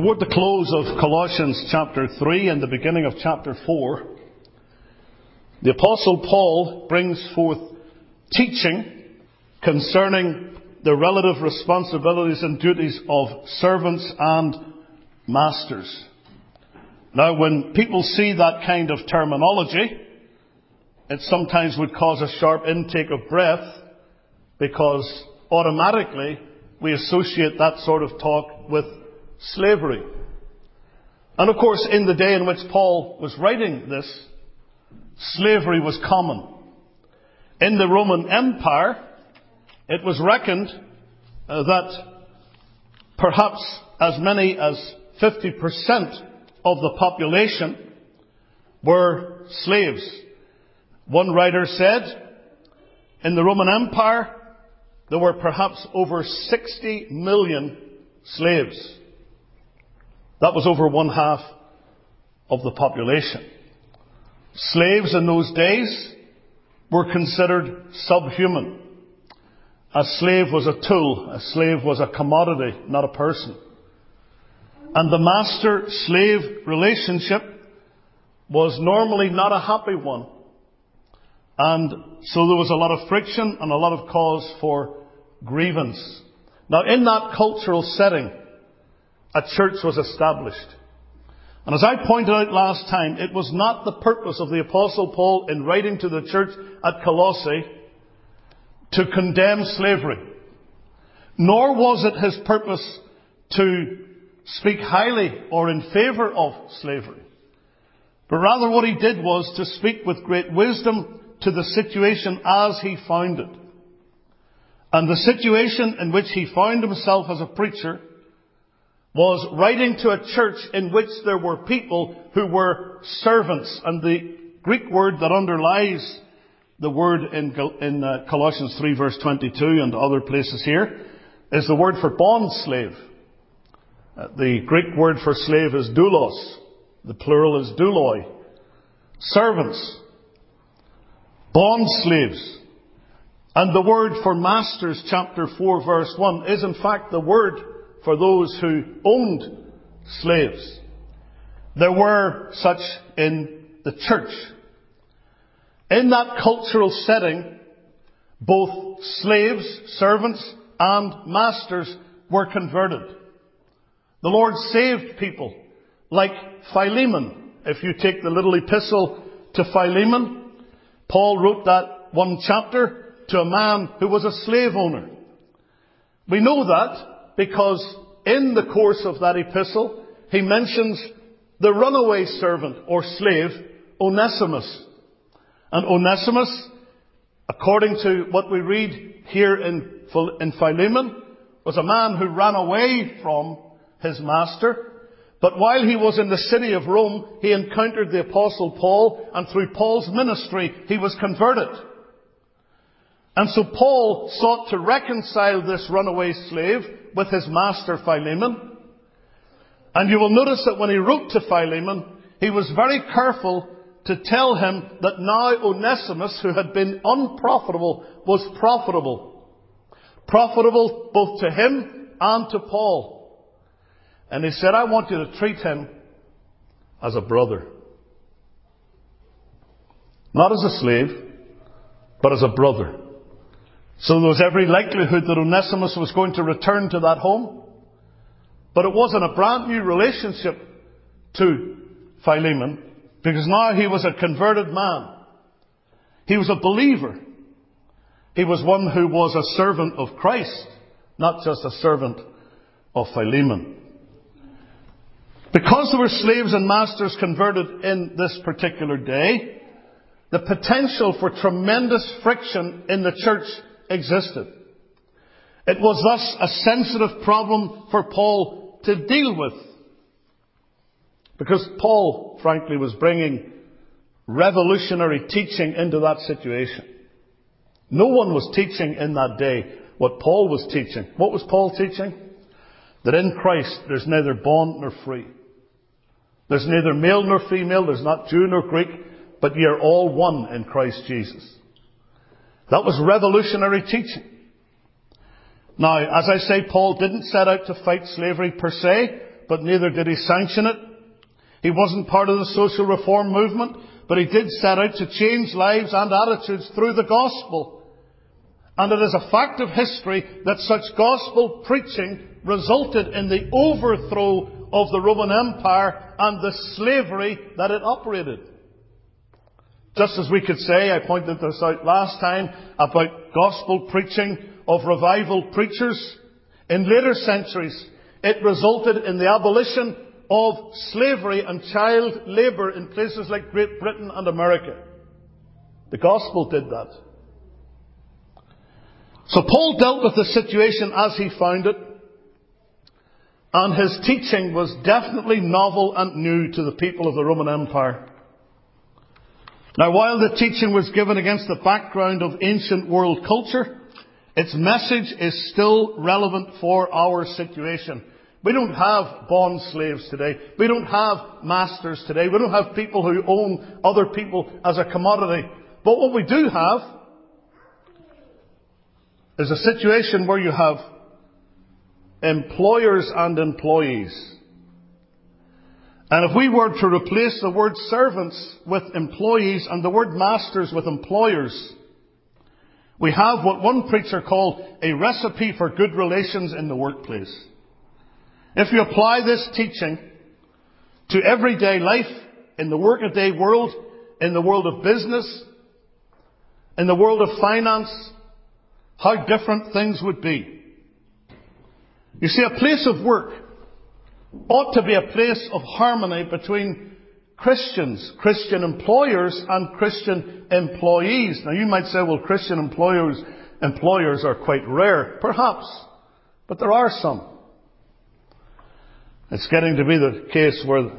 Toward the close of Colossians chapter 3 and the beginning of chapter 4, the Apostle Paul brings forth teaching concerning the relative responsibilities and duties of servants and masters. Now, when people see that kind of terminology, it sometimes would cause a sharp intake of breath because automatically we associate that sort of talk with slavery. And of course, in the day in which Paul was writing this, slavery was common. In the Roman Empire, it was reckoned uh, that perhaps as many as 50% of the population were slaves. One writer said, in the Roman Empire, there were perhaps over 60 million slaves. That was over one half of the population. Slaves in those days were considered subhuman. A slave was a tool. A slave was a commodity, not a person. And the master-slave relationship was normally not a happy one. And so there was a lot of friction and a lot of cause for grievance. Now in that cultural setting, a church was established. And as I pointed out last time, it was not the purpose of the apostle Paul in writing to the church at Colossae to condemn slavery. Nor was it his purpose to speak highly or in favour of slavery. But rather what he did was to speak with great wisdom to the situation as he found it. And the situation in which he found himself as a preacher was writing to a church in which there were people who were servants. And the Greek word that underlies the word in, uh, Colossians 3 verse 22 and other places here is the word for bond slave. Uh, the Greek word for slave is doulos. The plural is douloi. Servants. Bond slaves. And the word for masters, chapter 4 verse 1, is in fact the word for those who owned slaves. There were such in the church. In that cultural setting, both slaves, servants, and masters were converted. The Lord saved people like Philemon. If you take the little epistle to Philemon, Paul wrote that one chapter to a man who was a slave owner. We know that because in the course of that epistle, he mentions the runaway servant or slave, Onesimus. And Onesimus, according to what we read here in, Philemon, was a man who ran away from his master. But while he was in the city of Rome, he encountered the apostle Paul, and through Paul's ministry, he was converted. And so Paul sought to reconcile this runaway slave with his master Philemon. And you will notice that when he wrote to Philemon, he was very careful to tell him that now Onesimus, who had been unprofitable, was profitable. Profitable both to him and to Paul. And he said, I want you to treat him as a brother. Not as a slave, but as a brother. So there was every likelihood that Onesimus was going to return to that home. But it wasn't a brand new relationship to Philemon, because now he was a converted man. He was a believer. He was one who was a servant of Christ, not just a servant of Philemon. Because there were slaves and masters converted in this particular day, the potential for tremendous friction in the church existed. It was thus a sensitive problem for Paul to deal with. Because Paul, frankly, was bringing revolutionary teaching into that situation. No one was teaching in that day what Paul was teaching. What was Paul teaching? That in Christ there's neither bond nor free. There's neither male nor female, there's not Jew nor Greek, but ye are all one in Christ Jesus. That was revolutionary teaching. Now, as I say, Paul didn't set out to fight slavery per se, but neither did he sanction it. He wasn't part of the social reform movement, but he did set out to change lives and attitudes through the gospel. And it is a fact of history that such gospel preaching resulted in the overthrow of the Roman Empire and the slavery that it operated. Just as we could say, I pointed this out last time, about gospel preaching of revival preachers, in later centuries, it resulted in the abolition of slavery and child labour in places like Great Britain and America. The gospel did that. So Paul dealt with the situation as he found it, and his teaching was definitely novel and new to the people of the Roman Empire. Now, while the teaching was given against the background of ancient world culture, its message is still relevant for our situation. We don't have bond slaves today. We don't have masters today. We don't have people who own other people as a commodity. But what we do have is a situation where you have employers and employees. And if we were to replace the word servants with employees and the word masters with employers, we have what one preacher called a recipe for good relations in the workplace. If you apply this teaching to everyday life, in the workaday world, in the world of business, in the world of finance, how different things would be. You see, a place of work ought to be a place of harmony between Christians, Christian employers and Christian employees. Now you might say, well, Christian employers, employers are quite rare. Perhaps. But there are some. It's getting to be the case where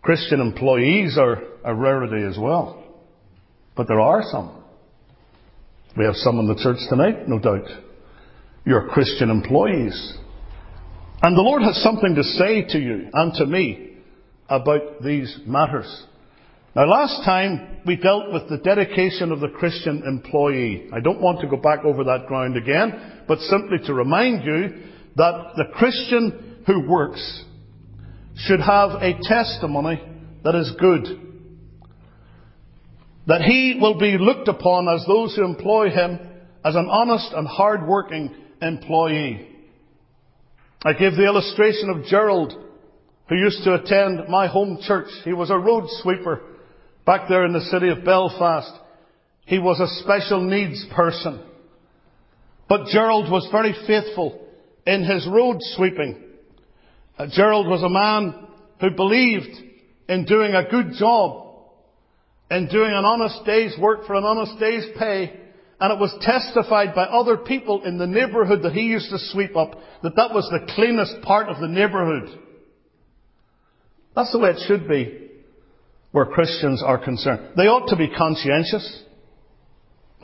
Christian employees are a rarity as well. But there are some. We have some in the church tonight, no doubt. You're Christian employees. And the Lord has something to say to you and to me about these matters. Now last time we dealt with the dedication of the Christian employee. I don't want to go back over that ground again, but simply to remind you that the Christian who works should have a testimony that is good. That he will be looked upon as those who employ him as an honest and hard-working employee. I gave the illustration of Gerald, who used to attend my home church. He was a road sweeper back there in the city of Belfast. He was a special needs person. But Gerald was very faithful in his road sweeping. Uh, Gerald was a man who believed in doing a good job, in doing an honest day's work for an honest day's pay, and it was testified by other people in the neighbourhood that he used to sweep up that that was the cleanest part of the neighbourhood. That's the way it should be where Christians are concerned. They ought to be conscientious.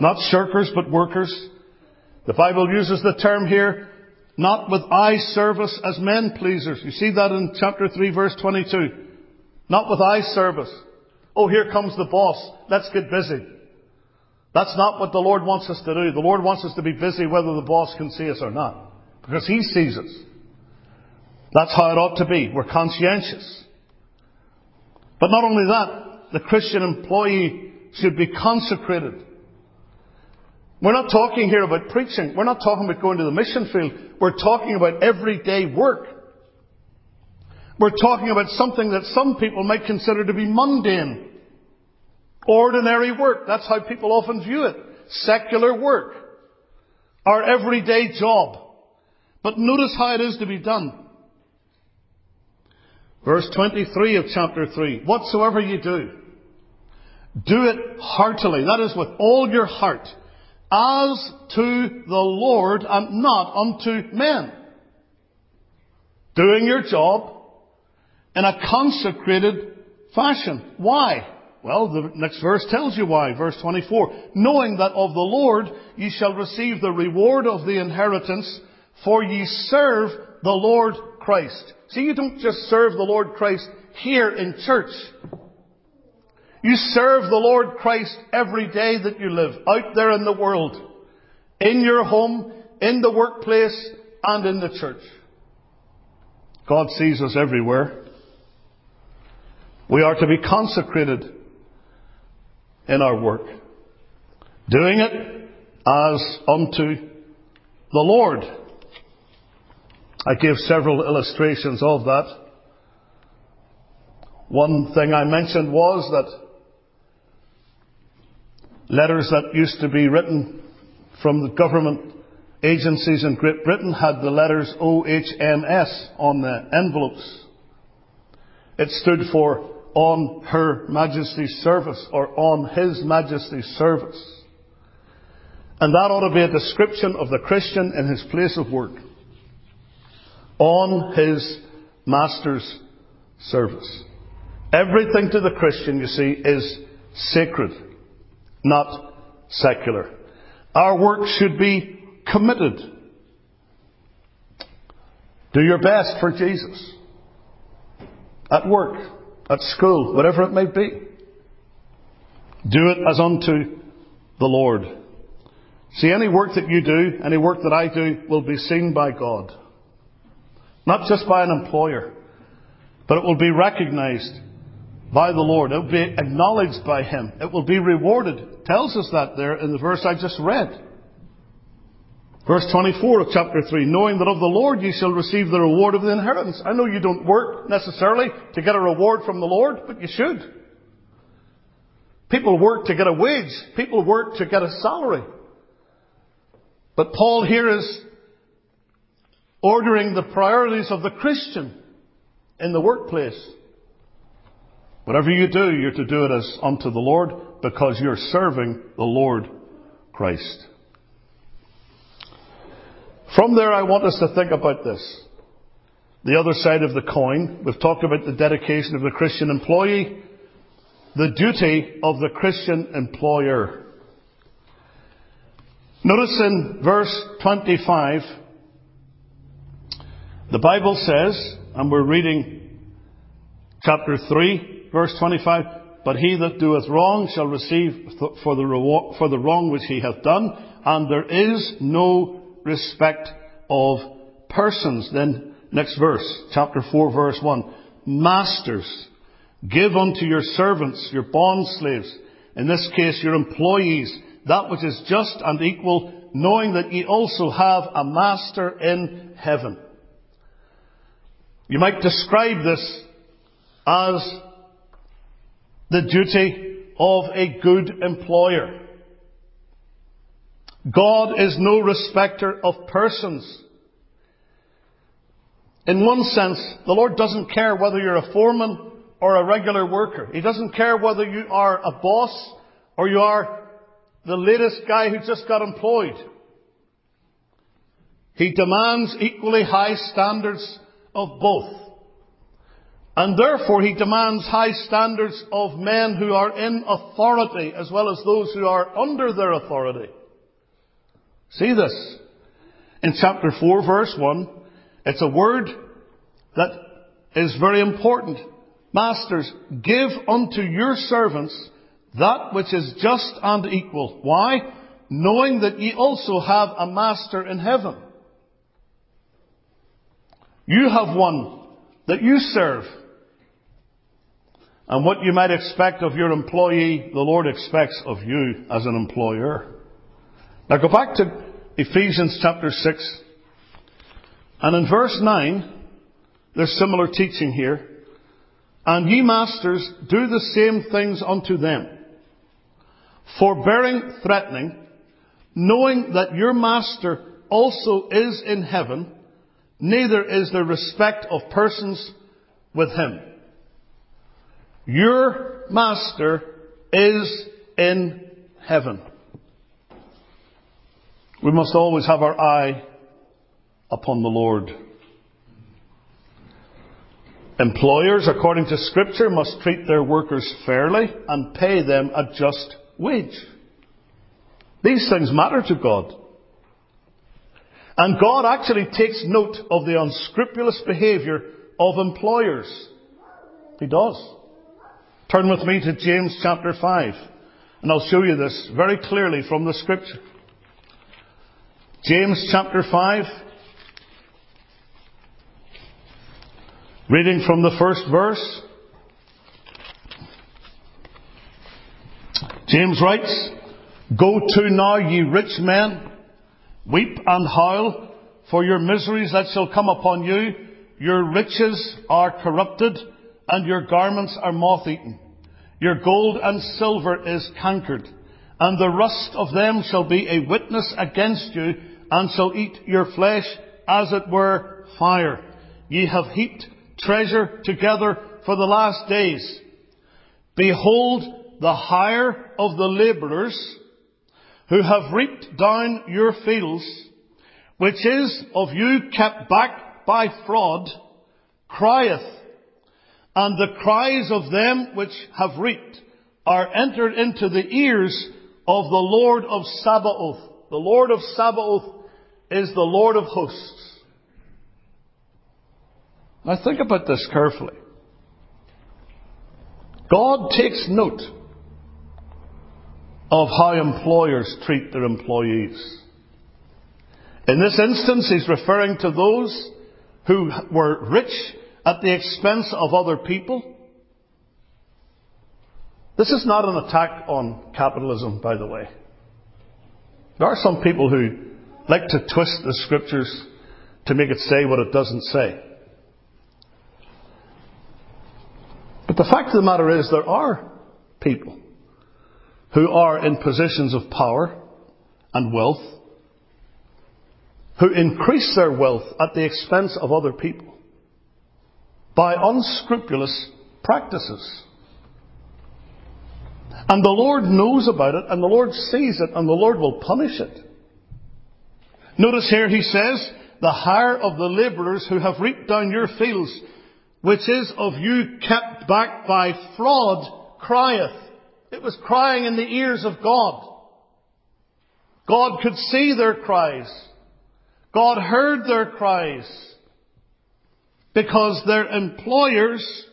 Not shirkers, but workers. The Bible uses the term here, not with eye service as men pleasers. You see that in chapter 3 verse 22. Not with eye service. Oh, here comes the boss. Let's get busy. That's not what the Lord wants us to do. The Lord wants us to be busy whether the boss can see us or not. Because He sees us. That's how it ought to be. We're conscientious. But not only that, the Christian employee should be consecrated. We're not talking here about preaching. We're not talking about going to the mission field. We're talking about everyday work. We're talking about something that some people might consider to be mundane. Ordinary work. That's how people often view it. Secular work. Our everyday job. But notice how it is to be done. Verse 23 of chapter 3. Whatsoever you do, do it heartily. That is with all your heart. As to the Lord and not unto men. Doing your job in a consecrated fashion. Why? Well, the next verse tells you why. Verse 24. Knowing that of the Lord ye shall receive the reward of the inheritance, for ye serve the Lord Christ. See, you don't just serve the Lord Christ here in church. You serve the Lord Christ every day that you live, out there in the world, in your home, in the workplace, and in the church. God sees us everywhere. We are to be consecrated in our work, doing it as unto the Lord. I gave several illustrations of that. One thing I mentioned was that letters that used to be written from the government agencies in Great Britain had the letters OHMS on the envelopes. It stood for On Her Majesty's Service or On His Majesty's Service. And that ought to be a description of the Christian in his place of work. On his Master's service. Everything to the Christian, you see, is sacred, not secular. Our work should be committed. Do your best for Jesus. At work, at school, whatever it may be. Do it as unto the Lord. See, any work that you do, any work that I do, will be seen by God. Not just by an employer, but it will be recognized by the Lord. It will be acknowledged by Him. It will be rewarded. It tells us that there in the verse I just read. Verse 24 of chapter 3, knowing that of the Lord ye shall receive the reward of the inheritance. I know you don't work necessarily to get a reward from the Lord, but you should. People work to get a wage. People work to get a salary. But Paul here is ordering the priorities of the Christian in the workplace. Whatever you do, you're to do it as unto the Lord because you're serving the Lord Christ. From there, I want us to think about this. The other side of the coin, we've talked about the dedication of the Christian employee, the duty of the Christian employer. Notice in verse 25, the Bible says, and we're reading chapter 3, Verse 25, But he that doeth wrong shall receive for the, reward, for the wrong which he hath done, and there is no respect of persons. Then, next verse, chapter 4, verse 1. Masters, give unto your servants, your bond slaves, in this case your employees, that which is just and equal, knowing that ye also have a master in heaven. You might describe this as the duty of a good employer. God is no respecter of persons. In one sense, the Lord doesn't care whether you're a foreman or a regular worker. He doesn't care whether you are a boss or you are the latest guy who just got employed. He demands equally high standards of both. And therefore he demands high standards of men who are in authority as well as those who are under their authority. See this. In chapter 4 verse 1, it's a word that is very important. Masters, give unto your servants that which is just and equal. Why? Knowing that ye also have a master in heaven. You have one that you serve and what you might expect of your employee, the Lord expects of you as an employer. Now go back to Ephesians chapter 6. And in verse 9, there's similar teaching here. And ye masters, do the same things unto them. Forbearing threatening, knowing that your master also is in heaven, neither is there respect of persons with him. Your master is in heaven. We must always have our eye upon the Lord. Employers, according to scripture, must treat their workers fairly and pay them a just wage. These things matter to God. And God actually takes note of the unscrupulous behavior of employers. He does. Turn with me to James chapter 5, and I'll show you this very clearly from the scripture. James chapter 5. Reading from the first verse. James writes, Go to now, ye rich men, weep and howl for your miseries that shall come upon you. Your riches are corrupted, and your garments are moth eaten. Your gold and silver is cankered, and the rust of them shall be a witness against you, and shall eat your flesh as it were fire. Ye have heaped treasure together for the last days. Behold the hire of the labourers who have reaped down your fields, which is of you kept back by fraud, crieth, and the cries of them which have reaped are entered into the ears of the Lord of Sabaoth. The Lord of Sabaoth is the Lord of hosts. Now think about this carefully. God takes note of how employers treat their employees. In this instance, he's referring to those who were rich at the expense of other people. This is not an attack on capitalism, by the way. There are some people who like to twist the scriptures to make it say what it doesn't say. But the fact of the matter is, there are people who are in positions of power and wealth who increase their wealth at the expense of other people by unscrupulous practices. And the Lord knows about it, and the Lord sees it, and the Lord will punish it. Notice here he says, the hire of the labourers who have reaped down your fields, which is of you kept back by fraud, crieth. It was crying in the ears of God. God could see their cries. God heard their cries. Because their employers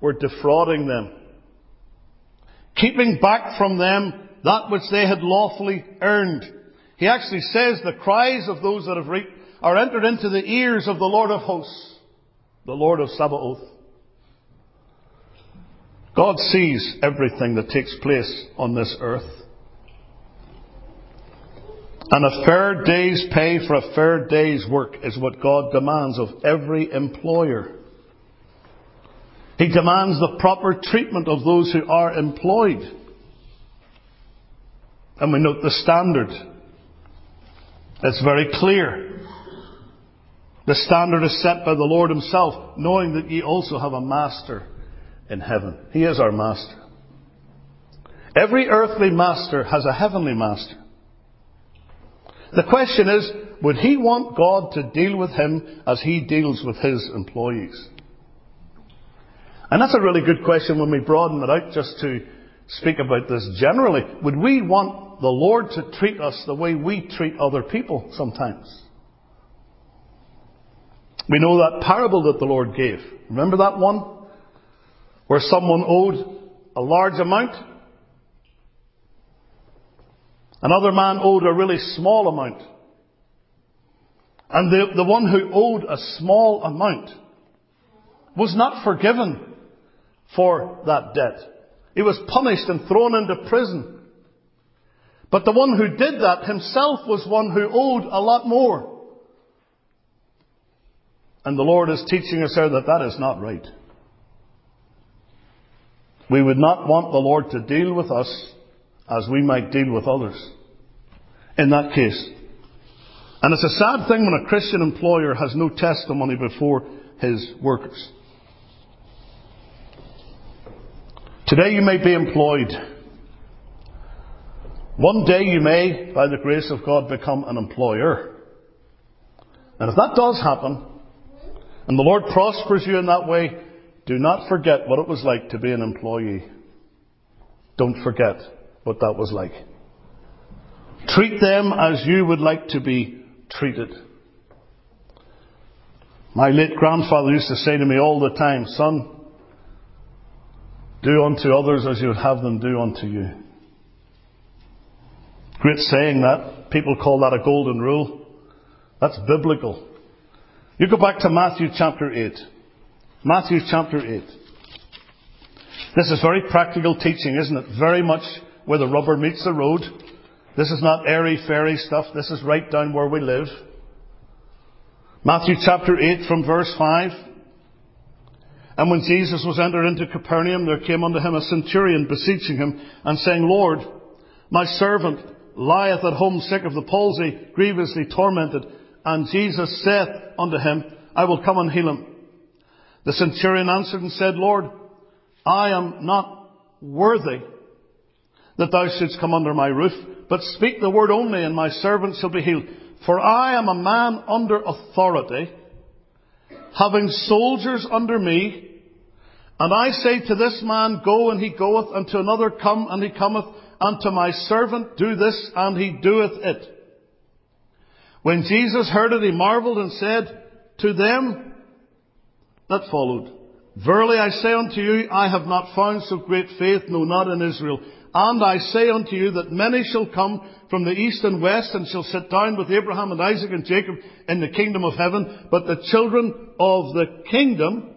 were defrauding them. Keeping back from them that which they had lawfully earned. He actually says the cries of those that have reaped are entered into the ears of the Lord of hosts, the Lord of Sabaoth. God sees everything that takes place on this earth. And a fair day's pay for a fair day's work is what God demands of every employer. He demands the proper treatment of those who are employed. And we note the standard. It's very clear. The standard is set by the Lord Himself, knowing that ye also have a master in heaven. He is our master. Every earthly master has a heavenly master. The question is, would he want God to deal with him as he deals with his employees? And that's a really good question when we broaden it out just to speak about this generally. Would we the Lord to treat us the way we treat other people sometimes? We know that parable that the Lord gave. Remember that one? where someone owed a large amount. Another man owed a really small amount. And the, the one who owed a small amount was not forgiven for that debt. He was punished and thrown into prison. But the one who did that himself was one who owed a lot more. And the Lord is teaching us here that that is not right. We would not want the Lord to deal with us as we might deal with others. In that case. And it's a sad thing when a Christian employer has no testimony before his workers. Today you may be employed. One day you may, by the grace of God, become an employer. And if that does happen, and the Lord prospers you in that way, do not forget what it was like to be an employee. Don't forget what that was like. Treat them as you would like to be treated. My late grandfather used to say to me all the time, son, do unto others as you would have them do unto you. Great saying that. People call that a golden rule. That's biblical. You go back to Matthew chapter 8. Matthew chapter 8. This is very practical teaching, isn't it? Very much where the rubber meets the road. This is not airy fairy stuff. This is right down where we live. Matthew chapter 8 from verse 5. And when Jesus was entered into Capernaum, there came unto him a centurion beseeching him and saying, Lord, my servant lieth at home sick of the palsy, grievously tormented. And Jesus saith unto him, I will come and heal him. The centurion answered and said, Lord, I am not worthy that thou shouldst come under my roof, but speak the word only and my servant shall be healed. For I am a man under authority, having soldiers under me, and I say to this man, go and he goeth, and to another come and he cometh, and to my servant do this and he doeth it. When Jesus heard it, he marveled and said to them that followed, Verily I say unto you, I have not found so great faith, no not in Israel. And I say unto you that many shall come from the east and west and shall sit down with Abraham and Isaac and Jacob in the kingdom of heaven, but the children of the kingdom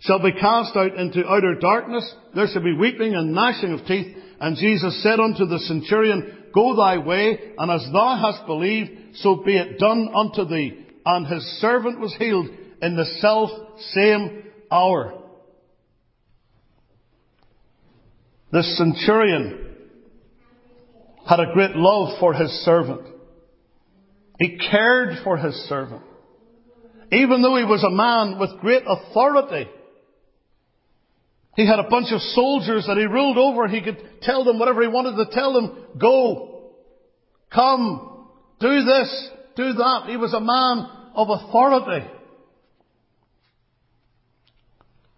shall be cast out into outer darkness. There shall be weeping and gnashing of teeth. And Jesus said unto the centurion, Go thy way, and as thou hast believed, so be it done unto thee. And his servant was healed in the self same hour. This centurion had a great love for his servant. He cared for his servant. Even though he was a man with great authority, he had a bunch of soldiers that he ruled over. He could tell them whatever he wanted to tell them. Go. Come. Do this. Do that. He was a man of authority.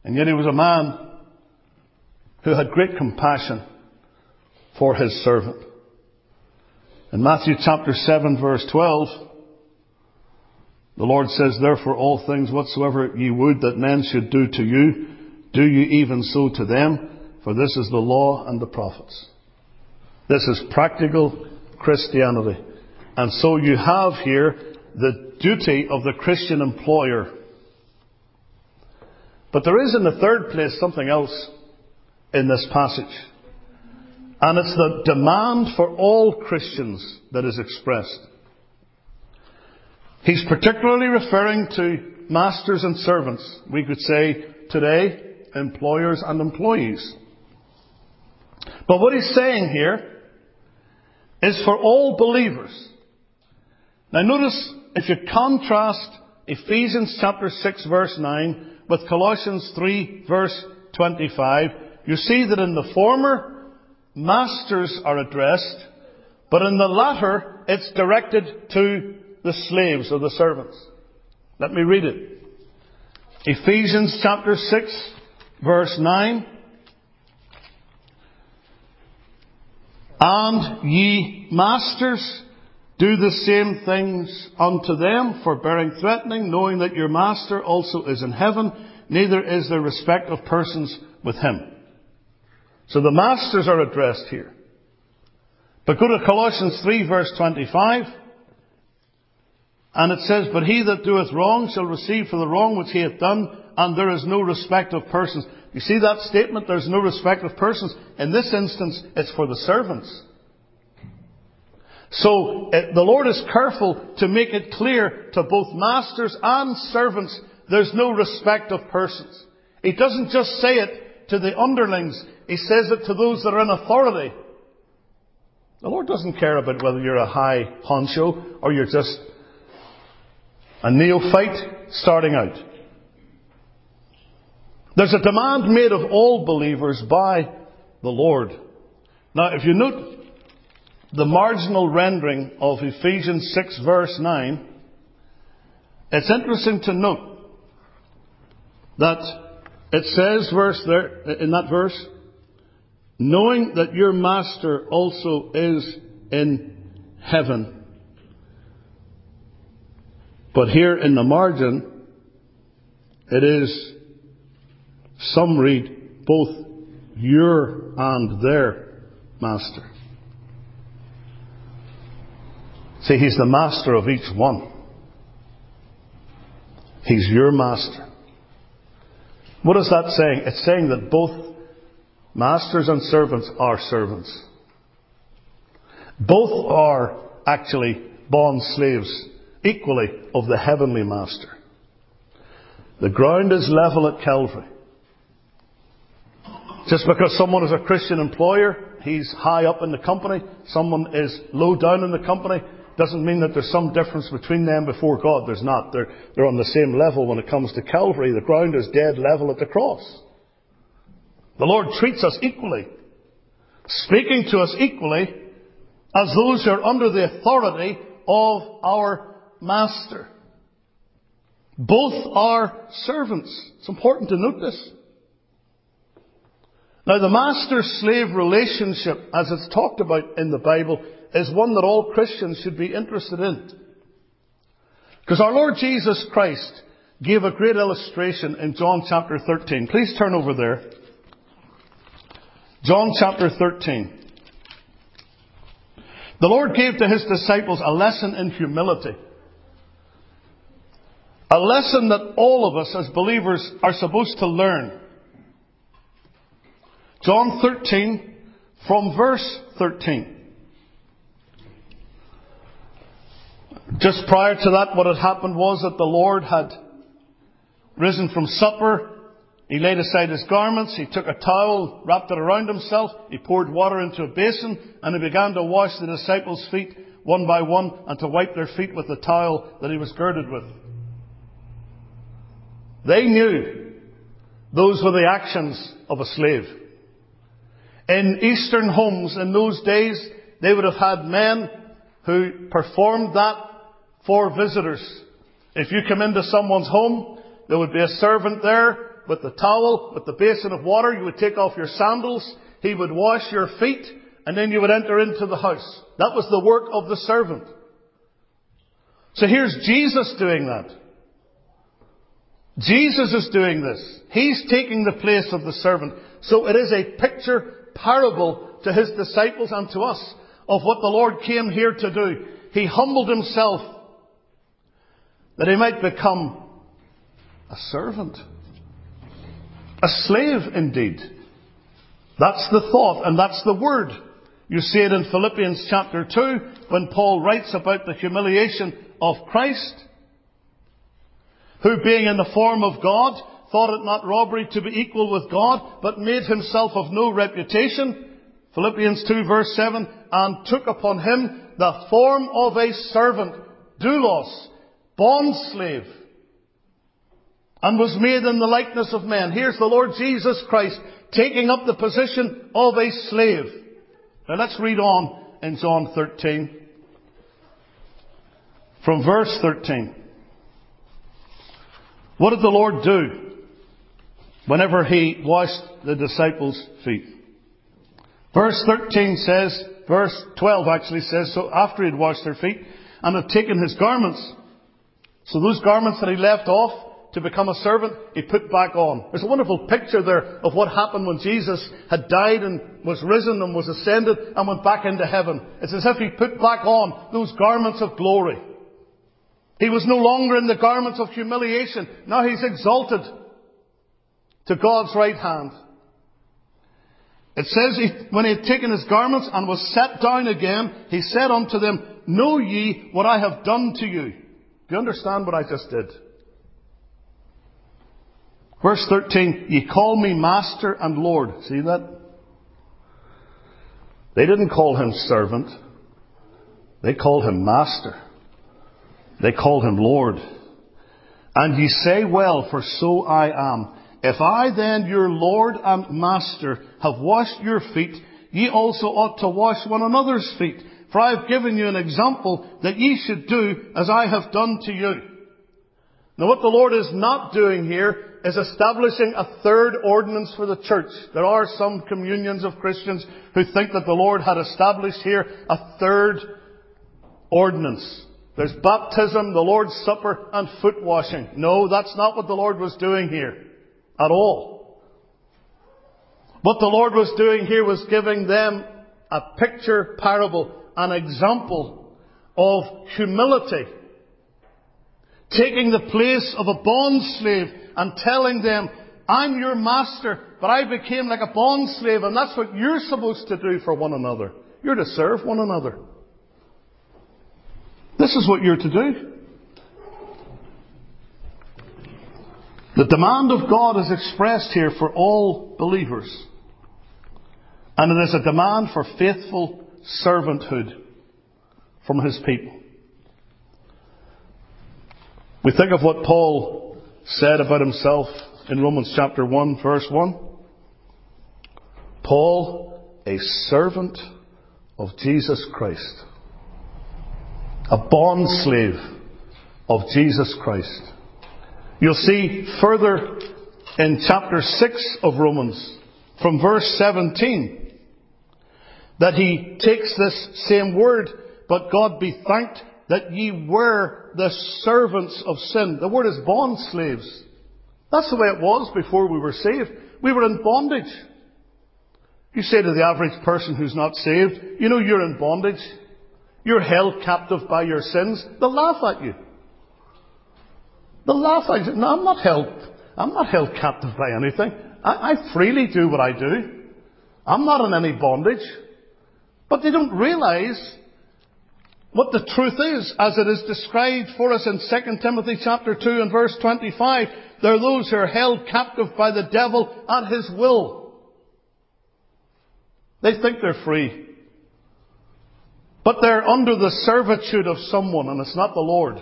And yet he was a man who had great compassion for his servant. In Matthew chapter 7 verse 12, the Lord says, Therefore all things whatsoever ye would that men should do to you, do you even so to them, for this is the law and the prophets. This is practical Christianity. And so you have here the duty of the Christian employer. But there is in the third place something else in this passage. And it's the demand for all Christians that is expressed. He's particularly referring to masters and servants. We could say today, employers and employees. But what he's saying here is for all believers. Now notice, if you contrast Ephesians chapter 6 verse 9 with Colossians 3 verse 25, you see that in the former, masters are addressed, but in the latter, it's directed to the slaves or the servants. Let me read it. Ephesians chapter 6, verse 9. And ye masters, do the same things unto them, forbearing threatening, knowing that your master also is in heaven, neither is there respect of persons with him. So the masters are addressed here. But go to Colossians 3 verse 25. And it says, But he that doeth wrong shall receive for the wrong which he hath done, and there is no respect of persons. You see that statement? There's no respect of persons. In this instance, it's for the servants. So uh, the Lord is careful to make it clear to both masters and servants there's no respect of persons. He doesn't just say it to the underlings. He says it to those that are in authority. The Lord doesn't care about whether you're a high honcho or you're just a neophyte starting out. There's a demand made of all believers by the Lord. Now, if you note the marginal rendering of Ephesians 6 verse 9, it's interesting to note that it says verse there, in that verse, knowing that your master also is in heaven. But here in the margin, it is, some read, both your and their master. See, he's the master of each one. He's your master. What is that saying? It's saying that both masters and servants are servants. Both are actually bond slaves equally of the heavenly master. The ground is level at Calvary. Just because someone is a Christian employer, he's high up in the company, someone is low down in the company, doesn't mean that there's some difference between them before God. There's not. They're, they're on the same level when it comes to Calvary. The ground is dead level at the cross. The Lord treats us equally, speaking to us equally as those who are under the authority of our Master. Both are servants. It's important to note this. Now the master-slave relationship, as it's talked about in the Bible, is one that all Christians should be interested in. Because our Lord Jesus Christ gave a great illustration in John chapter 13. Please turn over there. John chapter 13. The Lord gave to His disciples a lesson in humility. A lesson that all of us as believers are supposed to learn. John 13, from verse 13. Just prior to that, what had happened was that the Lord had risen from supper. He laid aside his garments. He took a towel, wrapped it around himself. He poured water into a basin and he began to wash the disciples' feet one by one and to wipe their feet with the towel that he was girded with. They knew those were the actions of a slave. In Eastern homes in those days, they would have had men who performed that for visitors. If you come into someone's home, there would be a servant there with the towel, with the basin of water. You would take off your sandals. He would wash your feet, and then you would enter into the house. That was the work of the servant. So here's Jesus doing that. Jesus is doing this. He's taking the place of the servant. So it is a picture parable to his disciples and to us of what the Lord came here to do. He humbled himself that he might become a servant. A slave indeed. That's the thought and that's the word. You see it in Philippians chapter 2 when Paul writes about the humiliation of Christ, who being in the form of God, thought it not robbery to be equal with God, but made himself of no reputation. Philippians 2 verse 7, and took upon him the form of a servant, doulos, bond slave, and was made in the likeness of men. Here's the Lord Jesus Christ taking up the position of a slave. Now let's read on in John 13. From verse 13. What did the Lord do whenever He washed the disciples' feet? Verse 13 says, verse 12 actually says, so after He had washed their feet and had taken His garments, so those garments that he left off to become a servant, he put back on. There's a wonderful picture there of what happened when Jesus had died and was risen and was ascended and went back into heaven. It's as if he put back on those garments of glory. He was no longer in the garments of humiliation. Now he's exalted to God's right hand. It says he, when he had taken his garments and was set down again, he said unto them, Know ye what I have done to you? Do you understand what I just did? Verse 13, ye call me master and Lord. See that? They didn't call him servant. They called him master. They called him Lord. And ye say well, for so I am. If I then, your Lord and Master, have washed your feet, ye also ought to wash one another's feet. For I have given you an example that ye should do as I have done to you. Now what the Lord is not doing here is establishing a third ordinance for the church. There are some communions of Christians who think that the Lord had established here a third ordinance. There's baptism, the Lord's Supper, and foot washing. No, that's not what the Lord was doing here. At all. What the Lord was doing here was giving them a picture parable an example of humility taking the place of a bond slave and telling them, I'm your master, but I became like a bond slave, and that's what you're supposed to do for one another. You're to serve one another. This is what you're to do. The demand of God is expressed here for all believers. And it is a demand for faithful servanthood from his people. We think of what Paul said about himself in Romans chapter 1 verse 1. Paul, a servant of Jesus Christ. A bond slave of Jesus Christ. You'll see further in chapter 6 of Romans, from verse 17, that he takes this same word, but God be thanked that ye were the servants of sin. The word is bond slaves. That's the way it was before we were saved. We were in bondage. You say to the average person who's not saved, you know you're in bondage. You're held captive by your sins. They'll laugh at you. The last thing, no, I'm not held, I'm not held captive by anything. I, I freely do what I do. I'm not in any bondage. But they don't realize what the truth is as it is described for us in 2 Timothy chapter 2 and verse 25. There are those who are held captive by the devil at his will. They think they're free. But they're under the servitude of someone and it's not the Lord.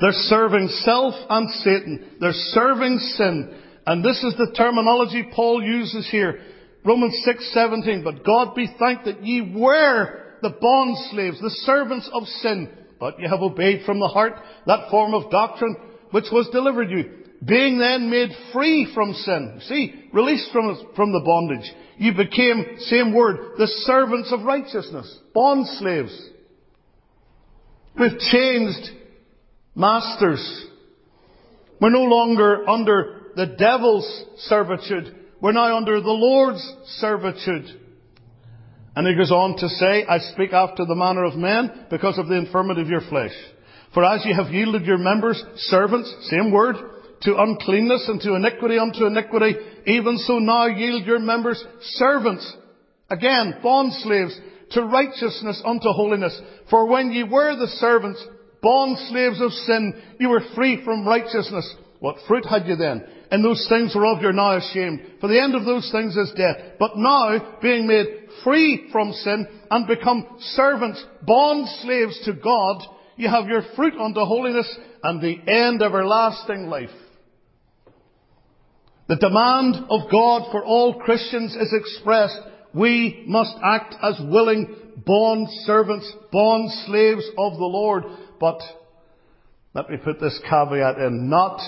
They're serving self and Satan. They're serving sin. And this is the terminology Paul uses here. Romans 6:17. But God be thanked that ye were the bond slaves, the servants of sin, but ye have obeyed from the heart that form of doctrine which was delivered you. Being then made free from sin. See, released from, from the bondage. You became, same word, the servants of righteousness. Bond slaves. We've changed masters. We're no longer under the devil's servitude. We're now under the Lord's servitude. And he goes on to say, I speak after the manner of men because of the infirmity of your flesh. For as ye have yielded your members servants, same word, to uncleanness and to iniquity unto iniquity, even so now yield your members servants, again, bond slaves, to righteousness unto holiness. For when ye were the servants, bond slaves of sin, you were free from righteousness. What fruit had you then? And those things whereof you're now ashamed. For the end of those things is death. But now, being made free from sin and become servants, bond slaves to God, you have your fruit unto holiness and the end everlasting life. The demand of God for all Christians is expressed. We must act as willing bond servants, bond slaves of the Lord. But let me put this caveat in, not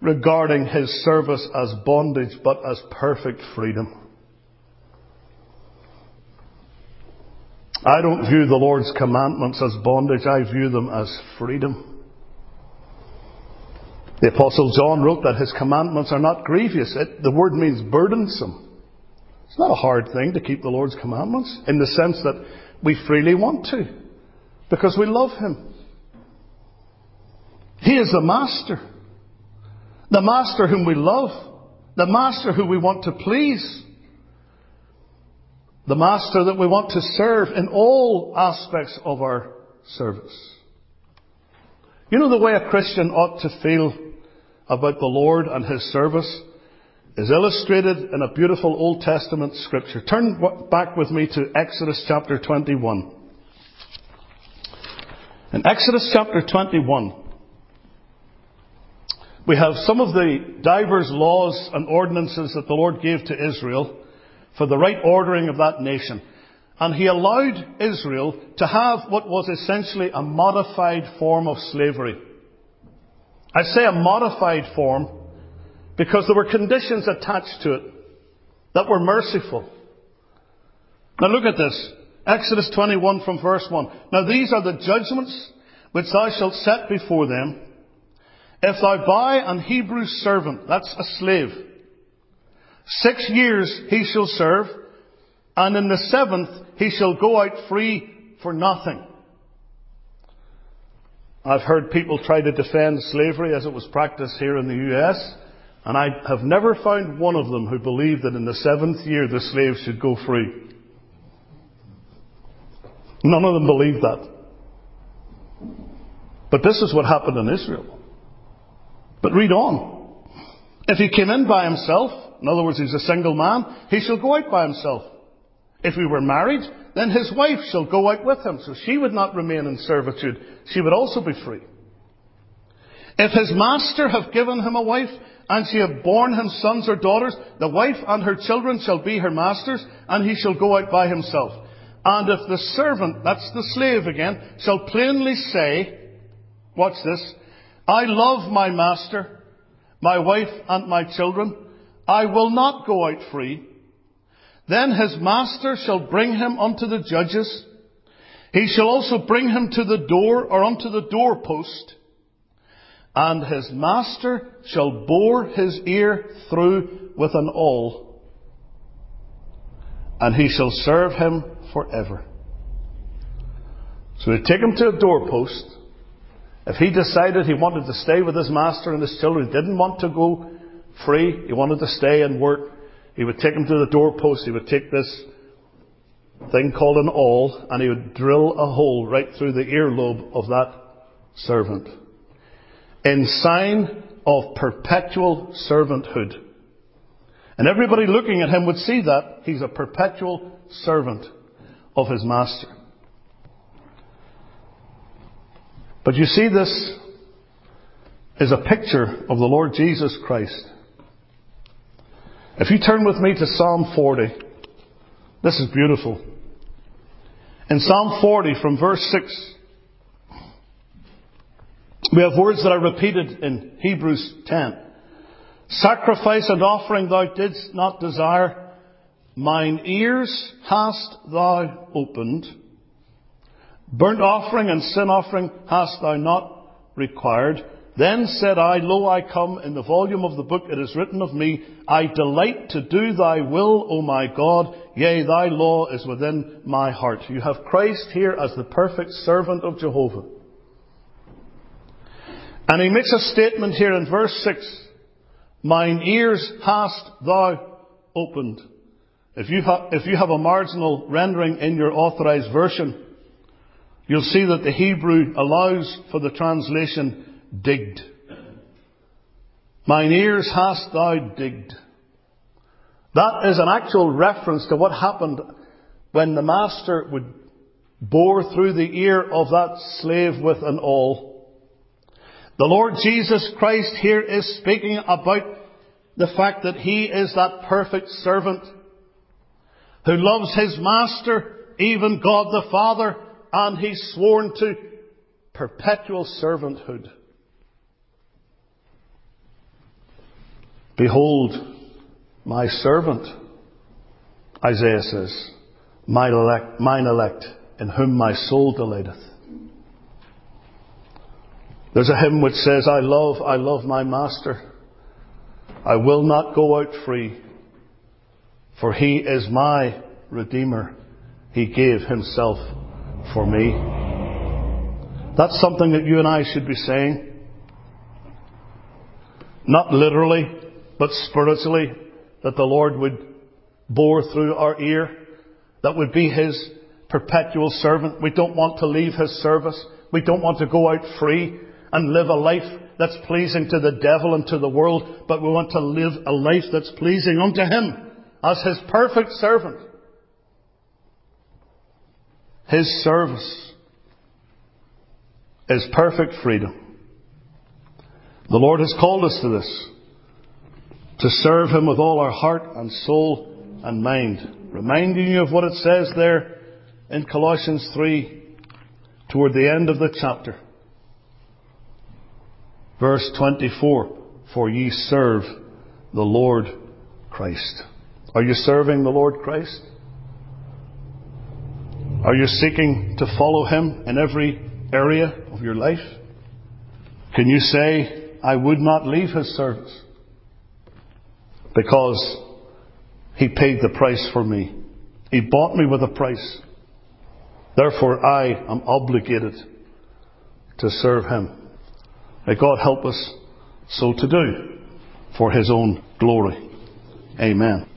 regarding his service as bondage, but as perfect freedom. I don't view the Lord's commandments as bondage, I view them as freedom. The Apostle John wrote that his commandments are not grievous. It, the word means burdensome. It's not a hard thing to keep the Lord's commandments in the sense that we freely want to. Because we love Him. He is the Master. The Master whom we love. The Master who we want to please. The Master that we want to serve in all aspects of our service. You know the way a Christian ought to feel about the Lord and His service is illustrated in a beautiful Old Testament scripture. Turn back with me to Exodus chapter 21. In Exodus chapter 21, we have some of the divers laws and ordinances that the Lord gave to Israel for the right ordering of that nation. And He allowed Israel to have what was essentially a modified form of slavery. I say a modified form because there were conditions attached to it that were merciful. Now look at this. Exodus 21 from verse 1. Now these are the judgments which thou shalt set before them. If thou buy an Hebrew servant, that's a slave, six years he shall serve, and in the seventh he shall go out free for nothing. I've heard people try to defend slavery as it was practiced here in the US, and I have never found one of them who believed that in the seventh year the slave should go free. None of them believed that. But this is what happened in Israel. But read on. If he came in by himself, in other words, he's a single man, he shall go out by himself. If he were married, then his wife shall go out with him, so she would not remain in servitude. She would also be free. If his master have given him a wife, and she have borne him sons or daughters, the wife and her children shall be her master's, and he shall go out by himself. And if the servant, that's the slave again, shall plainly say, Watch this. I love my master, my wife and my children. I will not go out free. Then his master shall bring him unto the judges. He shall also bring him to the door or unto the doorpost. And his master shall bore his ear through with an awl. And he shall serve him forever. So they take him to a doorpost if he decided he wanted to stay with his master and his children, he didn't want to go free, he wanted to stay and work, he would take him to the doorpost, he would take this thing called an awl, and he would drill a hole right through the earlobe of that servant. In sign of perpetual servanthood. And everybody looking at him would see that he's a perpetual servant of his master. But you see, this is a picture of the Lord Jesus Christ. If you turn with me to Psalm 40, this is beautiful. In Psalm 40 from verse 6, we have words that are repeated in Hebrews 10. Sacrifice and offering thou didst not desire, mine ears hast thou opened. Burnt offering and sin offering hast thou not required. Then said I, Lo, I come. In the volume of the book it is written of me, I delight to do thy will, O my God. Yea, thy law is within my heart. You have Christ here as the perfect servant of Jehovah. And he makes a statement here in verse 6. Mine ears hast thou opened. If you, ha- if you have a marginal rendering in your authorized version, you'll see that the Hebrew allows for the translation digged. Mine ears hast thou digged. That is an actual reference to what happened when the master would bore through the ear of that slave with an awl. The Lord Jesus Christ here is speaking about the fact that He is that perfect servant who loves His master, even God the Father, and he's sworn to perpetual servanthood. Behold, my servant, Isaiah says, mine elect, mine elect, in whom my soul delighteth. There's a hymn which says, I love, I love my master. I will not go out free, for he is my redeemer. He gave himself for me. That's something that you and I should be saying. Not literally, but spiritually, that the Lord would bore through our ear. That would be His perpetual servant. We don't want to leave His service. We don't want to go out free and live a life that's pleasing to the devil and to the world, but we want to live a life that's pleasing unto Him as His perfect servant. His service is perfect freedom. The Lord has called us to this, to serve Him with all our heart and soul and mind. Reminding you of what it says there in Colossians 3, toward the end of the chapter. Verse 24, For ye serve the Lord Christ. Are you serving the Lord Christ? Are you seeking to follow Him in every area of your life? Can you say, I would not leave His service because He paid the price for me. He bought me with a price. Therefore I am obligated to serve Him. May God help us so to do for His own glory. Amen.